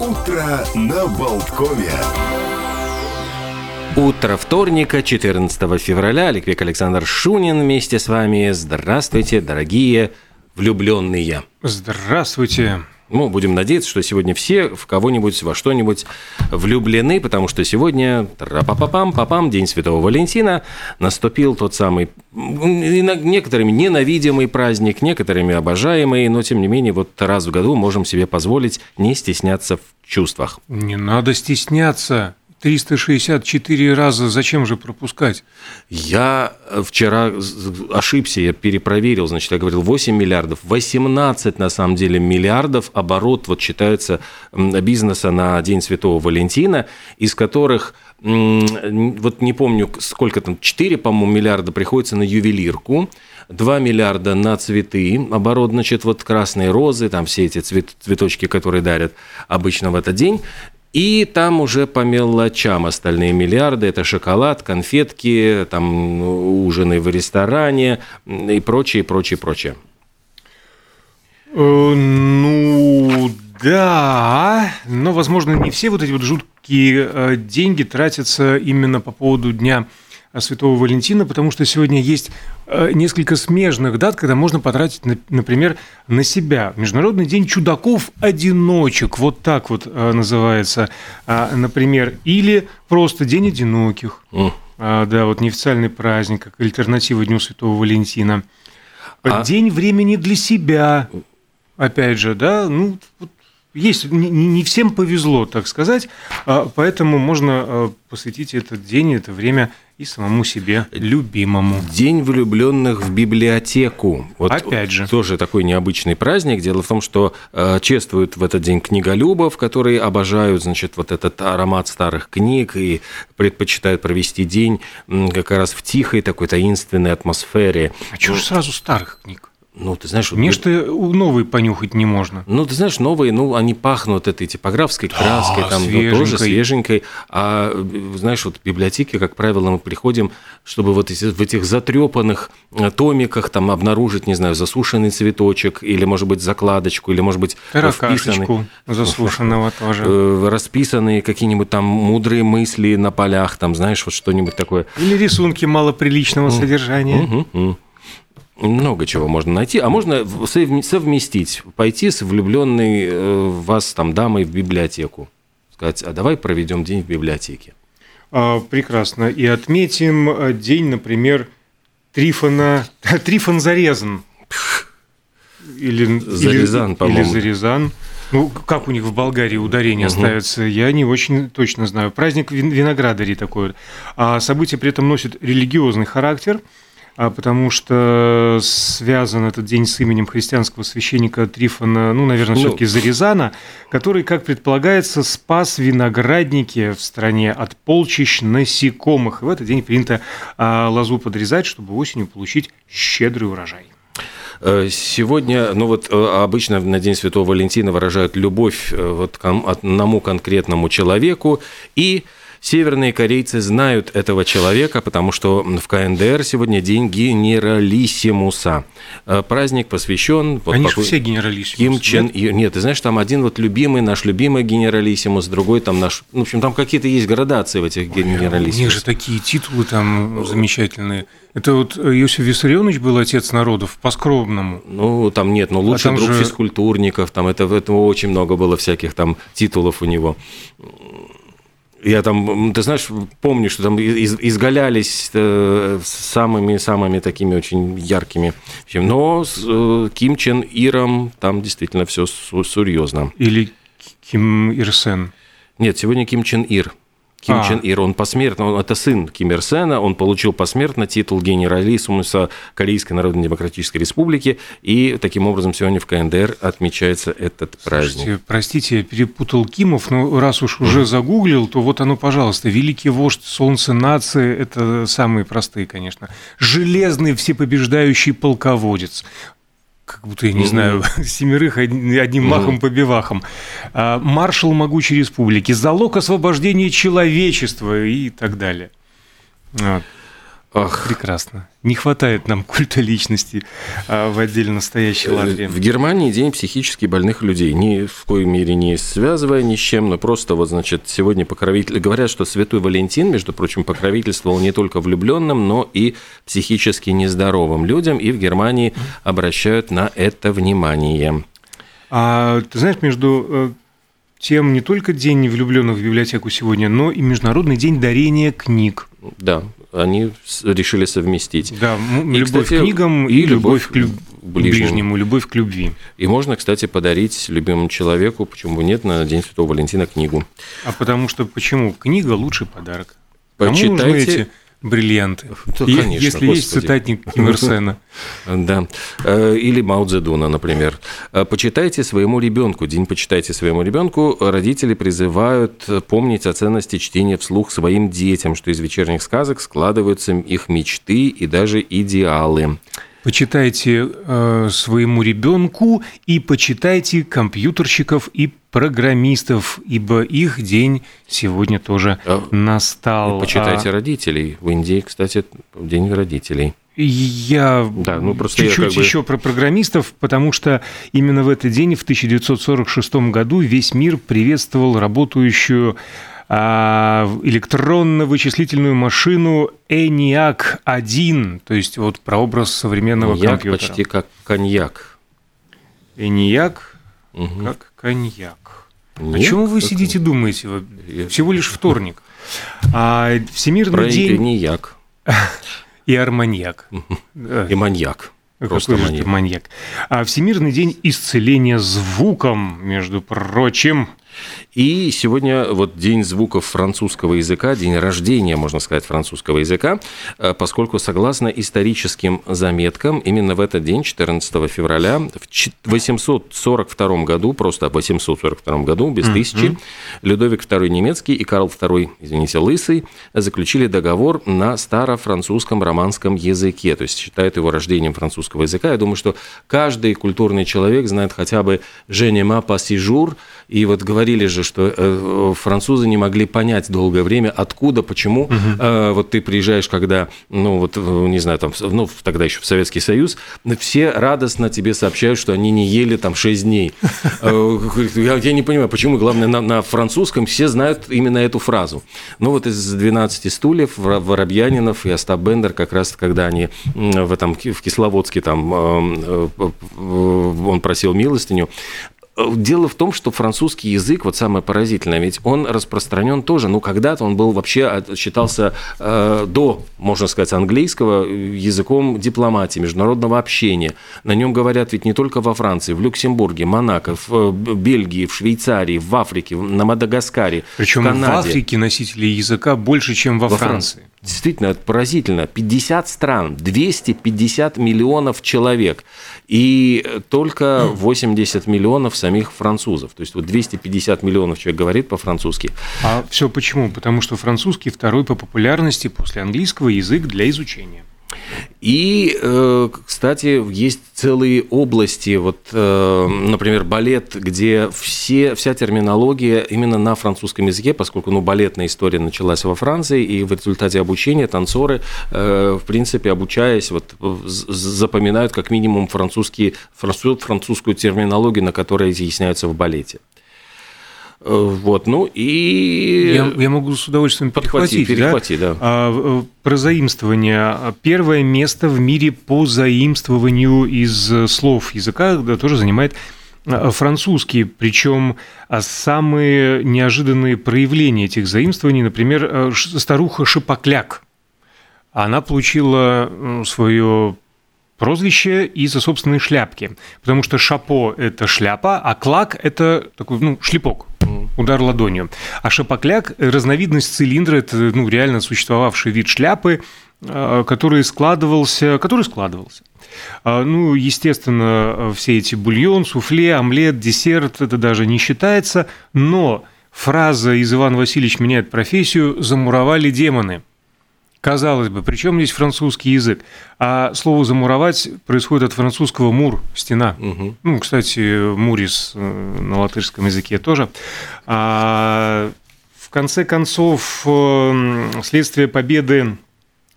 Утро на Болткове. Утро вторника, 14 февраля. Олег Александр Шунин вместе с вами. Здравствуйте, дорогие влюбленные. Здравствуйте. Ну, будем надеяться, что сегодня все в кого-нибудь, во что-нибудь влюблены, потому что сегодня, папам папам День Святого Валентина, наступил тот самый, некоторыми ненавидимый праздник, некоторыми обожаемый, но, тем не менее, вот раз в году можем себе позволить не стесняться в чувствах. Не надо стесняться. 364 раза зачем же пропускать? Я вчера ошибся, я перепроверил, значит, я говорил 8 миллиардов, 18 на самом деле миллиардов оборот вот считается бизнеса на День Святого Валентина, из которых вот не помню, сколько там, 4, по-моему, миллиарда приходится на ювелирку, 2 миллиарда на цветы, оборот, значит, вот красные розы, там все эти цвет, цветочки, которые дарят обычно в этот день, и там уже по мелочам остальные миллиарды. Это шоколад, конфетки, там ну, ужины в ресторане и прочее, прочее, прочее. Э, ну, да, но, возможно, не все вот эти вот жуткие э, деньги тратятся именно по поводу Дня Святого Валентина, потому что сегодня есть несколько смежных дат, когда можно потратить, например, на себя. Международный день чудаков-одиночек, вот так вот э, называется, а, например, или просто День одиноких. Mm. Да, вот неофициальный праздник, как альтернатива Дню Святого Валентина. А... День времени для себя, опять же, да, ну, вот есть, не, всем повезло, так сказать, а, поэтому можно а, посвятить этот день, это время и самому себе любимому. День влюбленных в библиотеку. Вот Опять же. Тоже такой необычный праздник. Дело в том, что э, чествуют в этот день книголюбов, которые обожают, значит, вот этот аромат старых книг и предпочитают провести день как раз в тихой такой таинственной атмосфере. А чего же сразу старых книг? Ну, ты знаешь... Мне что новые понюхать не можно. Ну, ты знаешь, новые, ну, они пахнут этой типографской краской, там ну, тоже свеженькой. А, знаешь, вот в библиотеке, как правило, мы приходим, чтобы вот в этих затрепанных э, томиках там обнаружить, не знаю, засушенный цветочек, или, может быть, закладочку, или, может быть, вписанный... засушенного тоже. Э, расписанные какие-нибудь там мудрые мысли на полях, там, знаешь, вот что-нибудь такое. Или рисунки малоприличного содержания много чего можно найти, а можно совместить, пойти с влюбленной э, в вас там дамой в библиотеку, сказать, а давай проведем день в библиотеке. А, прекрасно. И отметим э, день, например, Трифона... Трифон зарезан. Или, Зарезан, по-моему. Или Зарезан. Ну, как у них в Болгарии ударение угу. ставится, я не очень точно знаю. Праздник виноградарей такой. А событие при этом носит религиозный характер – потому что связан этот день с именем христианского священника Трифона, ну, наверное, ну, все-таки Зарезана, который, как предполагается, спас виноградники в стране от полчищ насекомых. И в этот день принято а, лозу подрезать, чтобы осенью получить щедрый урожай. Э, сегодня, ну вот э, обычно на День Святого Валентина выражают любовь э, вот к одному конкретному человеку и Северные корейцы знают этого человека, потому что в КНДР сегодня день генералиссимуса. Э, праздник посвящен... Вот, Они же все генералиссимусы. Ким Чен... Нет? нет, ты знаешь, там один вот любимый, наш любимый генералиссимус, другой там наш... Ну, в общем, там какие-то есть градации в этих генералиссимусах. У них же такие титулы там замечательные. Это вот Иосиф Виссарионович был отец народов по-скромному. Ну, там нет, но лучший а друг же... физкультурников, там это, этого очень много было всяких там титулов у него. Я там, ты знаешь, помню, что там изгалялись э, самыми-самыми такими очень яркими. Но с э, Ким Чен Иром там действительно все серьезно. Или Ким Ир Сен. Нет, сегодня Ким Чен Ир. Ким а. Чен Ир, он посмертно, он, это сын Ким Ир Сена, он получил посмертно титул генералиссимуса Корейской Народно-Демократической Республики, и таким образом сегодня в КНДР отмечается этот праздник. Слушайте, простите, я перепутал Кимов, но раз уж уже загуглил, то вот оно, пожалуйста, великий вождь солнце нации, это самые простые, конечно. Железный всепобеждающий полководец как будто, я не знаю, семерых одним махом по бивахам. А, маршал могучей республики, залог освобождения человечества и так далее. Вот. Ах. Прекрасно. Не хватает нам культа личности а, в отдельно стоящей Латвии. В Германии день психически больных людей. Ни в коей мере не связывая ни с чем, но просто вот, значит, сегодня покровитель... Говорят, что Святой Валентин, между прочим, покровительствовал не только влюбленным, но и психически нездоровым людям, и в Германии обращают на это внимание. А ты знаешь, между э, тем не только День влюбленных в библиотеку сегодня, но и Международный день дарения книг. Да, они решили совместить. Да, и, любовь кстати, к книгам и, любовь, к люб... ближнему. ближнему, любовь к любви. И можно, кстати, подарить любимому человеку, почему бы нет, на День Святого Валентина книгу. А потому что почему? Книга лучший подарок. Почитайте бриллианты. Да, конечно, Если господи. есть цитатник Ким Ир Сена. Да. Э, или Мао Цзэдуна, например. Э, почитайте своему ребенку. День почитайте своему ребенку. Родители призывают помнить о ценности чтения вслух своим детям, что из вечерних сказок складываются их мечты и даже идеалы. Почитайте э, своему ребенку и почитайте компьютерщиков и программистов, ибо их день сегодня тоже а, настал. Почитайте а... родителей. В Индии, кстати, день родителей. Я да, ну просто чуть-чуть как бы... еще про программистов, потому что именно в этот день, в 1946 году, весь мир приветствовал работающую электронно-вычислительную машину ENIAC-1, то есть вот прообраз современного ENIAC компьютера. почти как коньяк. ENIAC угу. как коньяк. Нет, О чем вы сидите и думаете? Всего лишь вторник. А Всемирный Про день... коньяк. И арманьяк. И маньяк. Просто маньяк. маньяк. А Всемирный день исцеления звуком, между прочим. И сегодня вот день звуков французского языка, день рождения, можно сказать, французского языка, э, поскольку согласно историческим заметкам, именно в этот день, 14 февраля, в 842 году, просто в 842 году, без mm-hmm. тысячи, Людовик II немецкий и Карл II, извините, Лысый, заключили договор на старофранцузском романском языке, то есть считают его рождением французского языка. Я думаю, что каждый культурный человек знает хотя бы «Je ne pas и вот говорили же, что э, французы не могли понять долгое время, откуда, почему. Угу. Э, вот ты приезжаешь, когда, ну вот, э, не знаю, там, ну тогда еще в Советский Союз, все радостно тебе сообщают, что они не ели там 6 дней. Я, я не понимаю, почему, главное, на, на французском все знают именно эту фразу. Ну вот из 12 стульев Воробьянинов и Остап Бендер, как раз когда они в этом в Кисловодске там он просил милостыню, Дело в том, что французский язык, вот самое поразительное, ведь он распространен тоже, ну, когда-то он был вообще, считался э, до, можно сказать, английского языком дипломатии, международного общения. На нем говорят ведь не только во Франции, в Люксембурге, Монако, в э, Бельгии, в Швейцарии, в Африке, на Мадагаскаре, Причем в Канаде. в Африке носители языка больше, чем во, во Франции. Франции. Действительно, это поразительно. 50 стран, 250 миллионов человек. И только 80 миллионов самих французов. То есть вот 250 миллионов человек говорит по-французски. А все почему? Потому что французский второй по популярности после английского язык для изучения. И, э, кстати, есть целые области, вот, э, например, балет, где все, вся терминология именно на французском языке, поскольку ну, балетная история началась во Франции, и в результате обучения танцоры, э, в принципе, обучаясь, вот, запоминают как минимум французский, французскую терминологию, на которой изъясняются в балете. Э, вот, ну и... Я, я могу с удовольствием перехватить. Перехвати, да? да. А, про заимствование. Первое место в мире по заимствованию из слов языка да, тоже занимает французский, причем а, самые неожиданные проявления этих заимствований, например, старуха Шипокляк. Она получила свое прозвище из-за собственной шляпки. Потому что шапо – это шляпа, а клак – это такой, ну, шлепок, удар ладонью. А шапокляк – разновидность цилиндра, это, ну, реально существовавший вид шляпы, а, который складывался, который складывался. А, ну, естественно, все эти бульон, суфле, омлет, десерт – это даже не считается, но фраза из «Иван Васильевич меняет профессию» замуровали демоны – Казалось бы, причем здесь французский язык? А слово «замуровать» происходит от французского «мур» – «стена». Угу. Ну, кстати, «мурис» э, на латышском языке тоже. А в конце концов, э, следствие победы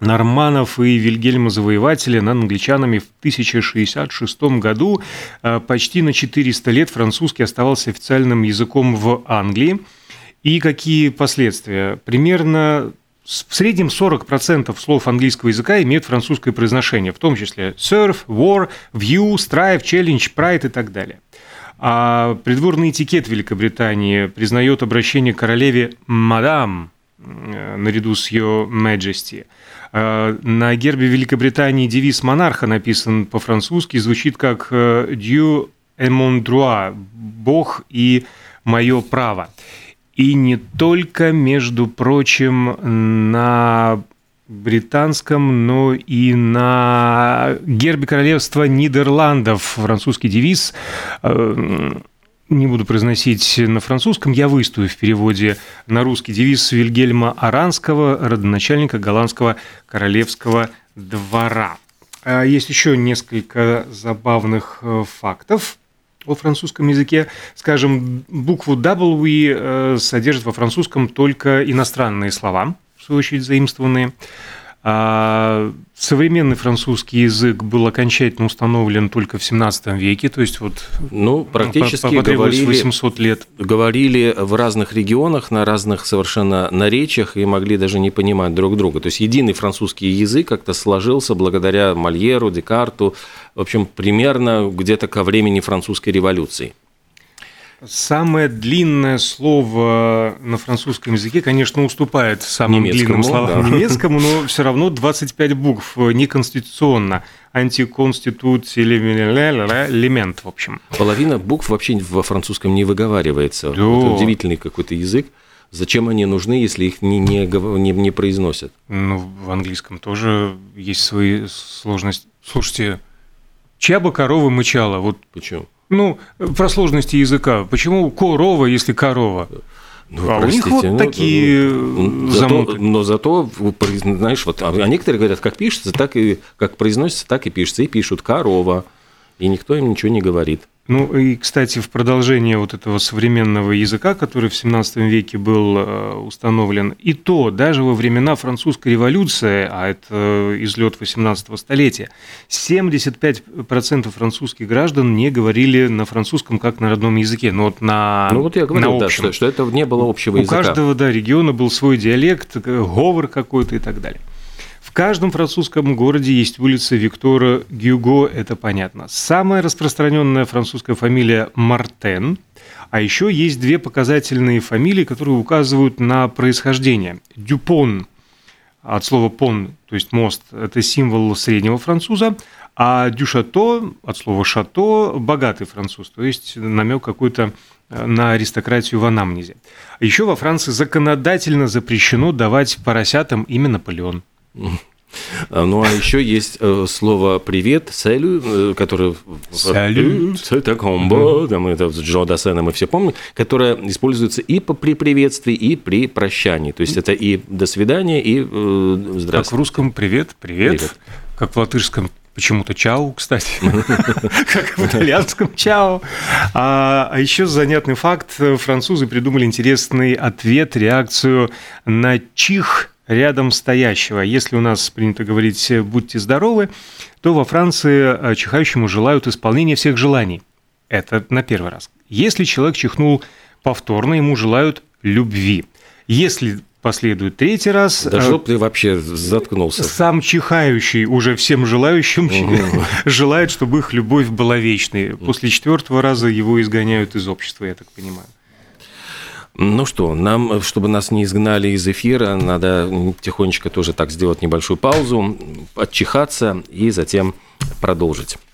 норманов и Вильгельма Завоевателя над англичанами в 1066 году. Э, почти на 400 лет французский оставался официальным языком в Англии. И какие последствия? Примерно в среднем 40% слов английского языка имеют французское произношение, в том числе surf, war, view, strive, challenge, pride и так далее. А придворный этикет Великобритании признает обращение к королеве «мадам» э, наряду с ее «majesty». Э, на гербе Великобритании девиз монарха написан по-французски, звучит как «Dieu et mon droit» – «Бог и мое право». И не только, между прочим, на британском, но и на гербе королевства Нидерландов французский девиз э, не буду произносить на французском, я выстою в переводе на русский девиз Вильгельма Аранского, родоначальника голландского королевского двора. А есть еще несколько забавных э, фактов о французском языке. Скажем, букву W э, содержит во французском только иностранные слова, в свою очередь заимствованные. А современный французский язык был окончательно установлен только в 17 веке, то есть вот ну, практически говорили, 800 лет. Говорили в разных регионах, на разных совершенно наречиях и могли даже не понимать друг друга. То есть единый французский язык как-то сложился благодаря Мольеру, Декарту, в общем, примерно где-то ко времени французской революции. Самое длинное слово на французском языке, конечно, уступает самым немецкому, длинным словам да. немецкому, но все равно 25 букв неконституционно. Антиконститут элемент, в общем. Половина букв вообще во французском не выговаривается. Да. Это удивительный какой-то язык. Зачем они нужны, если их не, не, не, не произносят? Ну, в английском тоже есть свои сложности. Слушайте, чья бы корова мычала? Вот Почему? Ну, про сложности языка. Почему корова, если корова? Ну, а простите, у них вот ну, такие ну, зато, Но зато, знаешь, вот, а некоторые говорят, как пишется, так и как произносится, так и пишется. И пишут корова. И никто им ничего не говорит. Ну и, кстати, в продолжение вот этого современного языка, который в 17 веке был э, установлен, и то даже во времена французской революции, а это излет 18 столетия, 75% французских граждан не говорили на французском как на родном языке, но вот на Ну вот я говорил, да, что, что это не было общего У языка. У каждого да, региона был свой диалект, говор какой-то и так далее. В каждом французском городе есть улица Виктора Гюго, это понятно. Самая распространенная французская фамилия Мартен, а еще есть две показательные фамилии, которые указывают на происхождение. Дюпон от слова пон, то есть мост, это символ среднего француза, а дюшато от слова шато богатый француз, то есть намек какой-то э, на аристократию в анамнезе. Еще во Франции законодательно запрещено давать поросятам имя Наполеон. Ну, а еще есть э, слово «привет», «салю», э, которое... «Салют». Это комбо, там это Джо Дассена мы все помним, которое используется и при приветствии, и при прощании. То есть это и «до свидания», и э, «здравствуйте». Как в русском «привет», «привет», привет. как в латышском Почему-то чау, кстати, как в итальянском чау. А, а еще занятный факт. Французы придумали интересный ответ, реакцию на чих рядом стоящего. Если у нас принято говорить «будьте здоровы», то во Франции э, чихающему желают исполнения всех желаний. Это на первый раз. Если человек чихнул повторно, ему желают любви. Если последует третий раз. Да чтоб ты вообще заткнулся. Сам чихающий уже всем желающим угу. желает, чтобы их любовь была вечной. После четвертого раза его изгоняют из общества, я так понимаю. Ну что, нам, чтобы нас не изгнали из эфира, надо тихонечко тоже так сделать небольшую паузу, отчихаться и затем продолжить.